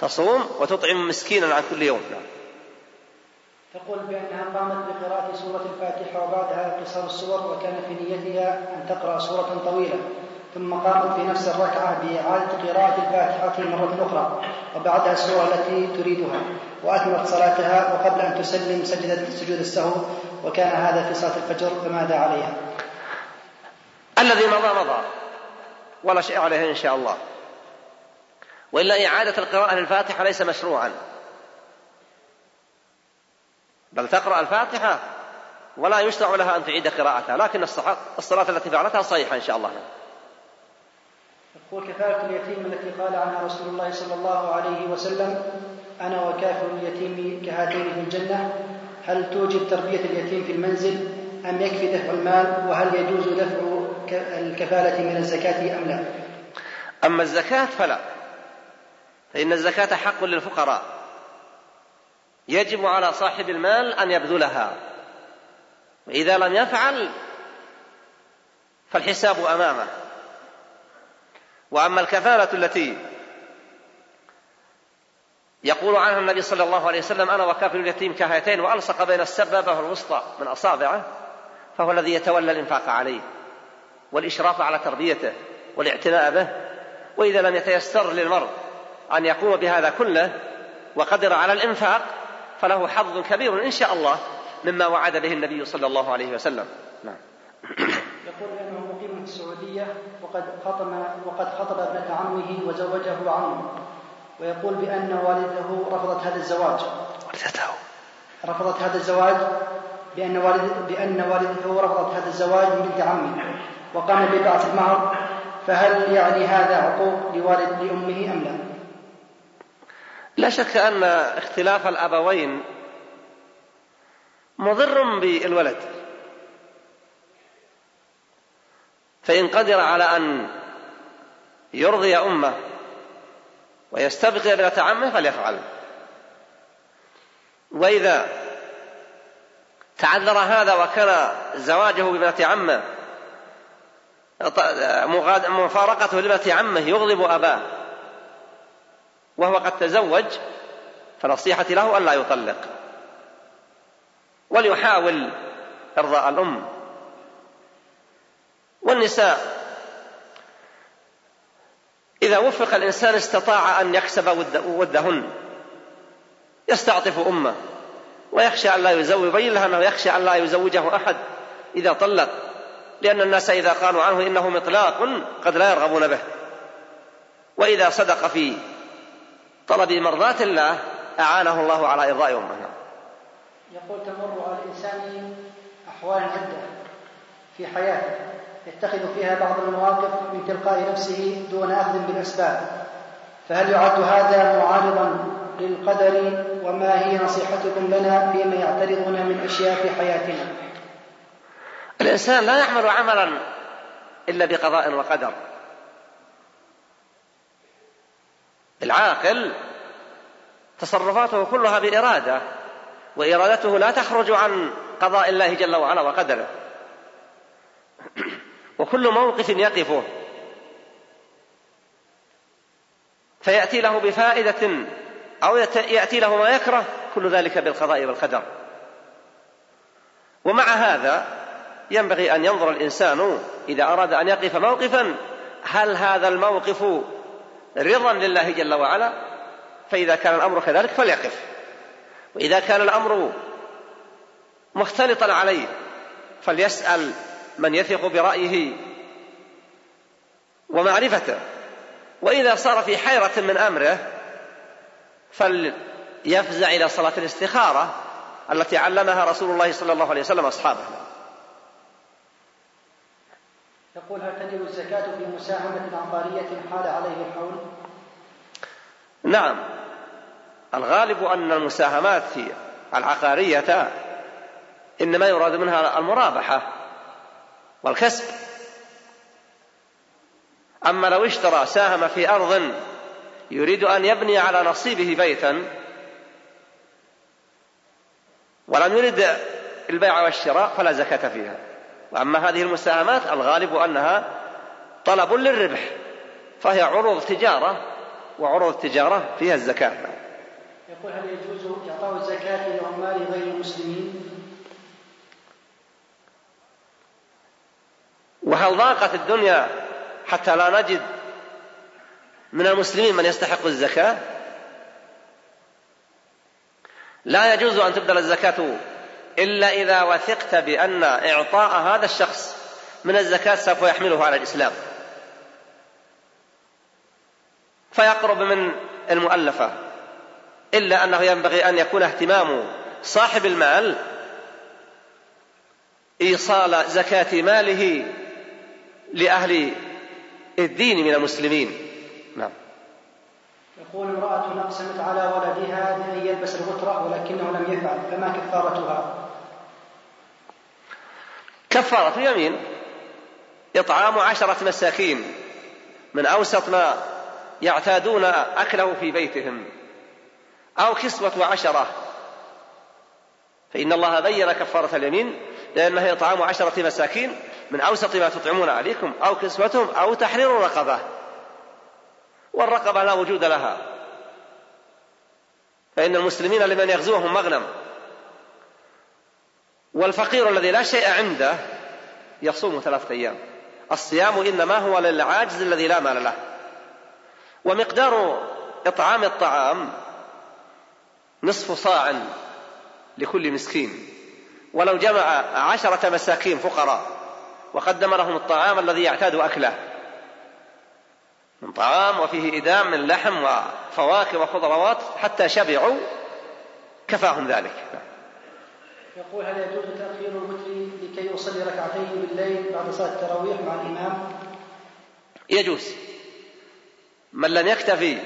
تصوم وتطعم مسكينا عن كل يوم. نعم. تقول بأنها قامت بقراءة سورة الفاتحة وبعدها قصار السور وكان في نيتها أن تقرأ سورة طويلة. ثم قامت في نفس الركعة بإعادة قراءة الفاتحة مرة أخرى وبعدها السورة التي تريدها. وأكملت صلاتها وقبل أن تسلم سجدت سجود السهو وكان هذا في صلاة الفجر فماذا عليها؟ الذي مضى مضى ولا شيء عليه إن شاء الله. وإلا إعادة القراءة للفاتحة ليس مشروعا. بل تقرأ الفاتحة ولا يشرع لها أن تعيد قراءتها لكن الصلاة التي فعلتها صحيحة إن شاء الله. يقول كفالة اليتيم التي قال عنها رسول الله صلى الله عليه وسلم أنا وكافر اليتيم كهاتين في الجنة هل توجب تربية اليتيم في المنزل أم يكفي دفع المال وهل يجوز دفع الكفالة من الزكاة أم لا؟ أما الزكاة فلا فإن الزكاة حق للفقراء. يجب على صاحب المال أن يبذلها. وإذا لم يفعل فالحساب أمامه. وأما الكفالة التي يقول عنها النبي صلى الله عليه وسلم أنا وكافل اليتيم كهاتين وألصق بين السبابة والوسطى من أصابعه فهو الذي يتولى الإنفاق عليه والإشراف على تربيته والاعتناء به. وإذا لم يتيسر للمرء أن يقوم بهذا كله وقدر على الإنفاق فله حظ كبير إن شاء الله مما وعد به النبي صلى الله عليه وسلم. نعم. يقول انه مقيم في السعودية وقد خطب وقد خطب ابنة عمه وزوجه عمه ويقول بأن والدته رفضت هذا الزواج. والدته. رفضت هذا الزواج بأن والد بأن والدته رفضت هذا الزواج من بنت عمه وقام ببعث المهر فهل يعني هذا عقوق لوالد لأمه أم لا؟ لا شك أن اختلاف الأبوين مضر بالولد. فإن قدر على أن يرضي أمه ويستبقي ابنة عمه فليفعل. وإذا تعذر هذا وكان زواجه بابنة عمه مفارقته لابنة عمه يغضب أباه. وهو قد تزوج فنصيحة له ألا يطلق. وليحاول إرضاء الأم. والنساء إذا وفق الإنسان استطاع أن يكسب ودهن يستعطف أمه ويخشى أن لا يزوج يبين لها أنه يخشى أن لا يزوجه أحد إذا طلق لأن الناس إذا قالوا عنه إنه مطلاق قد لا يرغبون به. وإذا صدق في طلب مرضاة الله أعانه الله على إرضاء أمه يقول تمر على الإنسان أحوال عدة في حياته يتخذ فيها بعض المواقف من تلقاء نفسه دون أخذ بالأسباب. فهل يعد هذا معارضا للقدر وما هي نصيحتكم لنا فيما يعترضنا من أشياء في حياتنا؟ الإنسان لا يعمل عملا إلا بقضاء وقدر. العاقل تصرفاته كلها بإرادة وإرادته لا تخرج عن قضاء الله جل وعلا وقدره. وكل موقف يقفه. فيأتي له بفائدة أو يأتي له ما يكره كل ذلك بالقضاء والقدر. ومع هذا ينبغي أن ينظر الإنسان إذا أراد أن يقف موقفا هل هذا الموقف رضا لله جل وعلا فإذا كان الأمر كذلك فليقف. وإذا كان الأمر مختلطا عليه فليسأل من يثق برأيه ومعرفته. وإذا صار في حيرة من أمره فليفزع إلى صلاة الاستخارة التي علمها رسول الله صلى الله عليه وسلم أصحابه. يقول هل تجب الزكاة في مساهمة عقارية حال عليه الحول؟ نعم. الغالب أن المساهمات في العقارية إنما يراد منها المرابحة والكسب. أما لو اشترى ساهم في أرض يريد أن يبني على نصيبه بيتا ولم يرد البيع والشراء فلا زكاة فيها. وأما هذه المساهمات الغالب أنها طلب للربح فهي عروض تجارة وعروض التجارة فيها الزكاة يقول هل يجوز إعطاء الزكاة لعمال غير المسلمين؟ وهل ضاقت الدنيا حتى لا نجد من المسلمين من يستحق الزكاة لا يجوز أن تبدل الزكاة إلا إذا وثقت بأن إعطاء هذا الشخص من الزكاة سوف يحمله على الإسلام. فيقرب من المؤلفة إلا أنه ينبغي أن يكون اهتمام صاحب المال إيصال زكاة ماله لأهل الدين من المسلمين. نعم. يقول امرأة أقسمت على ولدها بأن يلبس الغترة ولكنه لم يفعل فما كفارتها؟ كفارة يمين إطعام عشرة مساكين من أوسط ما يعتادون أكله في بيتهم. أو كسوة عشرة فإن الله بين كفارة اليمين لأنه إطعام عشرة مساكين من أوسط ما تطعمون عليكم أو كسوتهم أو تحرير رقبة والرقبة لا وجود لها. فإن المسلمين لمن يغزوهم مغنم. والفقير الذي لا شيء عنده يصوم ثلاثة أيام. الصيام إنما هو للعاجز الذي لا مال له. ومقدار إطعام الطعام نصف صاع لكل مسكين. ولو جمع عشرة مساكين فقراء وقدم لهم الطعام الذي يعتاد أكله. من طعام وفيه إدام من لحم وفواكه وخضروات حتى شبعوا كفاهم ذلك. يقول هل يجوز تأخير الوتر لكي يصلي ركعتين بالليل بعد صلاة التراويح مع الإمام؟ يجوز من لم يكتفي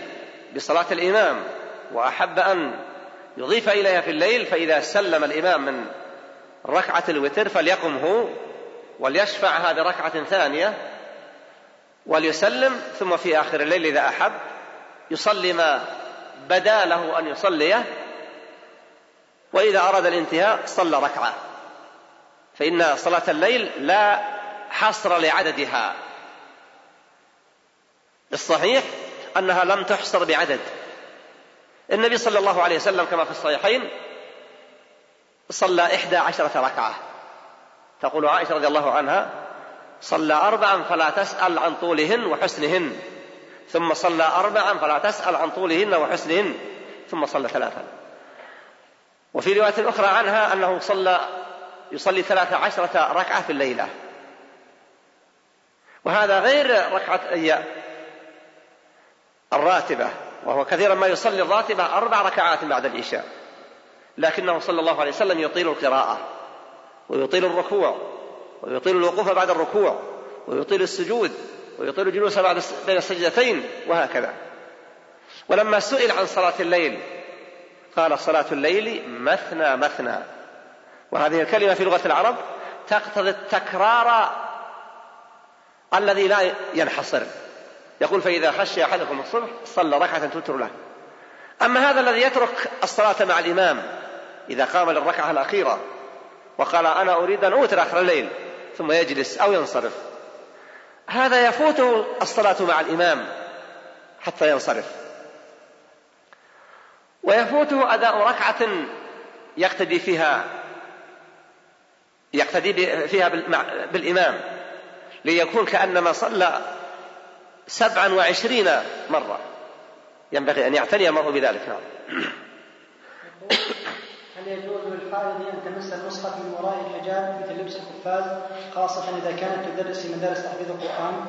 بصلاة الإمام وأحب أن يضيف إليها في الليل فإذا سلم الإمام من ركعة الوتر فليقم هو وليشفعها بركعة ثانية وليسلم ثم في آخر الليل إذا أحب يصلي ما بدا له أن يصليه وإذا أراد الانتهاء صلى ركعة. فإن صلاة الليل لا حصر لعددها. الصحيح أنها لم تحصر بعدد. النبي صلى الله عليه وسلم كما في الصحيحين صلى إحدى عشرة ركعة. تقول عائشة رضي الله عنها صلى أربعا فلا تسأل عن طولهن وحسنهن. ثم صلى أربعا فلا تسأل عن طولهن وحسنهن. ثم صلى ثلاثا. وفي رواية أخرى عنها أنه صلى يصلي ثلاث عشرة ركعة في الليلة. وهذا غير ركعة الراتبة وهو كثيرا ما يصلي الراتبة أربع ركعات بعد العشاء. لكنه صلى الله عليه وسلم يطيل القراءة ويطيل الركوع ويطيل الوقوف بعد الركوع ويطيل السجود ويطيل الجلوس بعد بين السجدتين وهكذا. ولما سئل عن صلاة الليل قال صلاة الليل مثنى مثنى. وهذه الكلمة في لغة العرب تقتضي التكرار الذي لا ينحصر. يقول فإذا خشي أحدكم الصبح صلى ركعة توتر له. أما هذا الذي يترك الصلاة مع الإمام إذا قام للركعة الأخيرة وقال أنا أريد أن أوتر آخر الليل ثم يجلس أو ينصرف. هذا يفوته الصلاة مع الإمام حتى ينصرف. ويفوته أداء ركعة يقتدي فيها يقتدي فيها بالإمام ليكون كأنما صلى سبعا وعشرين مرة. ينبغي أن يعتني المرء بذلك. نعم. هل يجوز للحائض أن تمس المصحف من وراء الحجاب مثل لبس القفاز خاصة إذا كانت تدرس في مدارس تحفيظ القرآن؟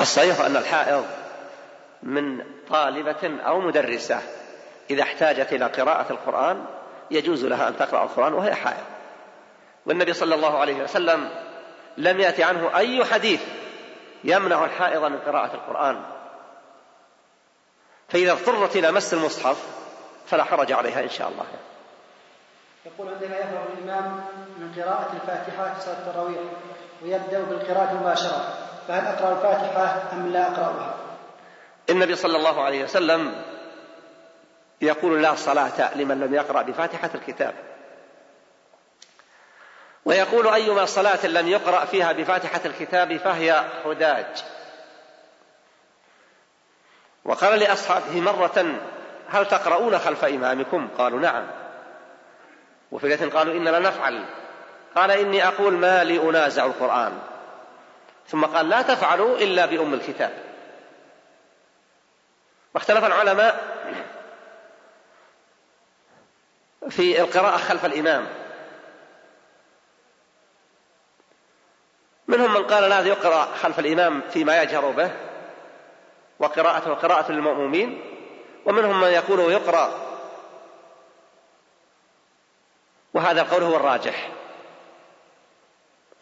الصحيح أن الحائض من طالبة أو مدرسة إذا احتاجت إلى قراءة القرآن يجوز لها أن تقرأ القرآن وهي حائض. والنبي صلى الله عليه وسلم لم يأتي عنه أي حديث يمنع الحائض من قراءة القرآن. فإذا اضطرت إلى مس المصحف فلا حرج عليها إن شاء الله. يقول عندما يفرغ الإمام من قراءة الفاتحة في صلاة التراويح ويبدأ بالقراءة مباشرة فهل أقرأ الفاتحة أم لا أقرأها؟ النبي صلى الله عليه وسلم يقول لا صلاة لمن لم يقرأ بفاتحة الكتاب. ويقول أيما صلاة لم يقرأ فيها بفاتحة الكتاب فهي خداج وقال لأصحابه مرة هل تقرؤون خلف إمامكم؟ قالوا نعم. وفي ليلة قالوا إننا نفعل. قال إني أقول ما لي أنازع القرآن. ثم قال لا تفعلوا إلا بأم الكتاب. واختلف العلماء في القراءة خلف الإمام. منهم من قال لا يقرأ خلف الإمام فيما يجهر به وقراءته قراءة للمأمومين ومنهم من يقول يقرأ وهذا القول هو الراجح.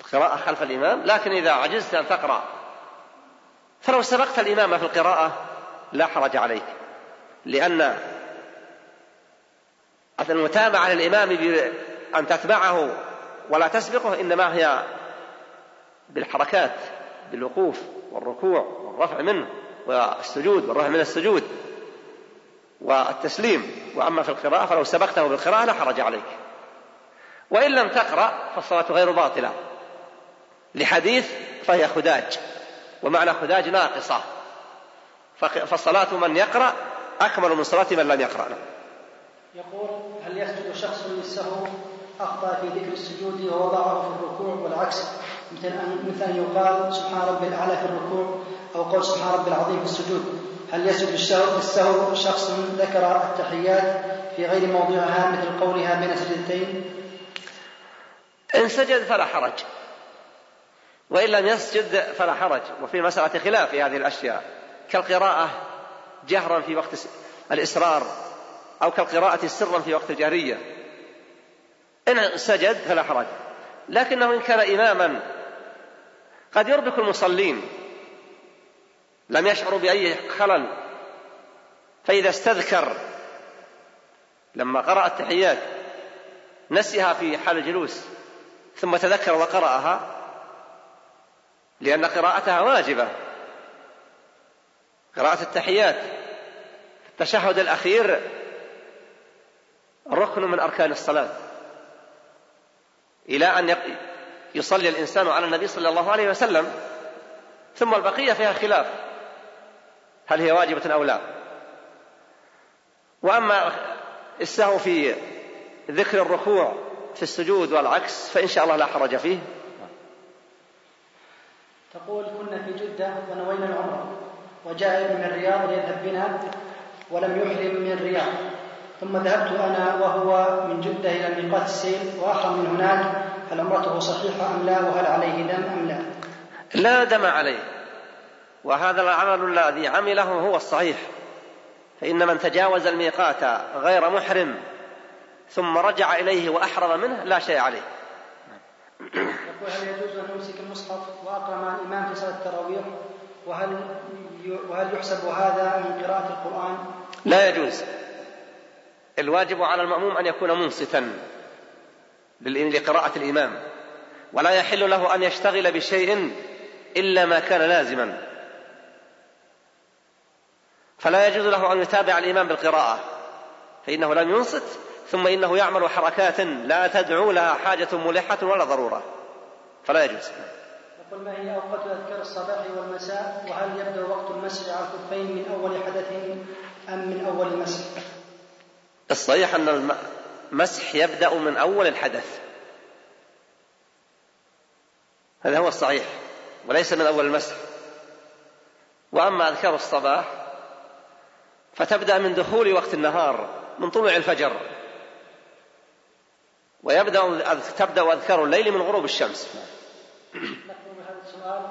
القراءة خلف الإمام لكن إذا عجزت أن تقرأ فلو سبقت الإمام في القراءة لا حرج عليك. لأن المتابعة للإمام بأن تتبعه ولا تسبقه إنما هي بالحركات بالوقوف والركوع والرفع منه والسجود والرفع من السجود والتسليم. وأما في القراءة فلو سبقته بالقراءة لا حرج عليك. وإن لم تقرأ فالصلاة غير باطلة. لحديث فهي خداج ومعنى خداج ناقصة. فصلاة من يقرأ أكمل من صلاة من لم يقرأ. يقول للسهو أخطأ في ذكر السجود ووضعه في الركوع والعكس. مثل أن مثل أن يقال سبحان ربي الأعلى في الركوع أو قول سبحان ربي العظيم في السجود. هل يسجد السهو شخص ذكر التحيات في غير موضعها مثل قولها بين سجدتين؟ إن سجد فلا حرج. وإن لم يسجد فلا حرج. وفي مسألة خلاف في هذه الأشياء. كالقراءة جهرا في وقت الإسرار أو كالقراءة سرا في وقت الجهرية إن سجد فلا حرج. لكنه إن كان إماما قد يربك المصلين. لم يشعروا بأي خلل. فإذا استذكر لما قرأ التحيات نسيها في حال الجلوس ثم تذكر وقرأها لأن قراءتها واجبة. قراءة التحيات التشهد الأخير ركن من أركان الصلاة. إلى أن يصلي الإنسان على النبي صلى الله عليه وسلم ثم البقية فيها خلاف هل هي واجبة أو لا؟ وأما السهو في ذكر الركوع في السجود والعكس فإن شاء الله لا حرج فيه. تقول كنا في جدة ونوينا العمرة وجاء ابن من الرياض ليذهب بنا ولم يحرم من الرياض. ثم ذهبت أنا وهو من جدة إلى ميقات السيل وأحرم من هناك هل عمرته صحيحة أم لا؟ وهل عليه دم أم لا؟ لا دم عليه. وهذا العمل الذي عمله هو الصحيح. فإن من تجاوز الميقات غير محرم ثم رجع إليه وأحرم منه لا شيء عليه. يقول هل يجوز أن يمسك المصحف وأقرأ مع الإمام في صلاة التراويح؟ وهل وهل يحسب هذا من قراءة القرآن؟ لا يجوز. الواجب على المأموم أن يكون منصتا لقراءة الإمام. ولا يحل له أن يشتغل بشيء إلا ما كان لازما. فلا يجوز له أن يتابع الإمام بالقراءة. فإنه لم ينصت ثم إنه يعمل حركات لا تدعو لها حاجة ملحة ولا ضرورة. فلا يجوز. يقول ما هي أوقات أذكار الصباح والمساء؟ وهل يبدأ وقت المسح على الكفين من أول حدث أم من أول المسح الصحيح أن المسح يبدأ من أول الحدث. هذا هو الصحيح وليس من أول المسح. وأما أذكار الصباح فتبدأ من دخول وقت النهار من طلوع الفجر. ويبدأ تبدأ أذكار الليل من غروب الشمس. هذا السؤال.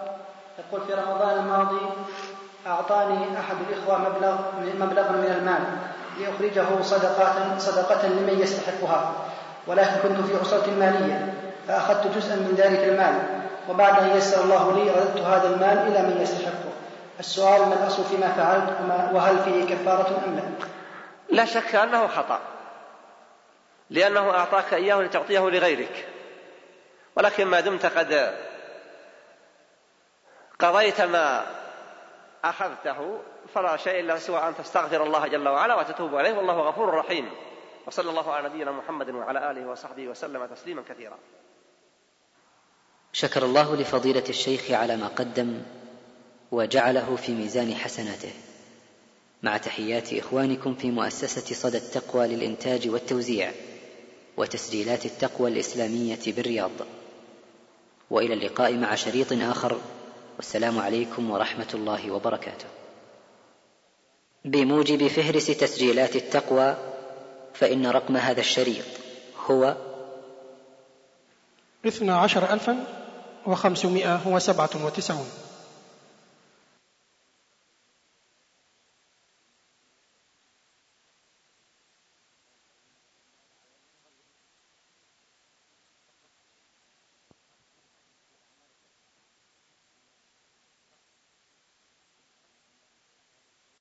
يقول في رمضان الماضي أعطاني أحد الإخوة مبلغ مبلغا من المال. لأخرجه صدقة صدقة لمن يستحقها. ولكن كنت في عسرة مالية فأخذت جزءا من ذلك المال. وبعد أن يسر الله لي رددت هذا المال إلى من يستحقه. السؤال ما الأصل فيما فعلت؟ وهل فيه كفارة أم لا؟ لا شك أنه خطأ. لأنه أعطاك إياه لتعطيه لغيرك. ولكن ما دمت قد قضيت ما أخذته فلا شيء إلا سوى أن تستغفر الله جل وعلا وتتوب عليه. والله غفور رحيم. وصلى الله على نبينا محمد وعلى آله وصحبه وسلم تسليما كثيرا. شكر الله لفضيلة الشيخ على ما قدم وجعله في ميزان حسناته. مع تحيات إخوانكم في مؤسسة صدى التقوى للإنتاج والتوزيع وتسجيلات التقوى الإسلامية بالرياض. وإلى اللقاء مع شريط آخر. والسلام عليكم ورحمة الله وبركاته. بموجب فهرس تسجيلات التقوى فإن رقم هذا الشريط هو اثنا عشر ألفا وخمسمائة وسبعة وتسعون.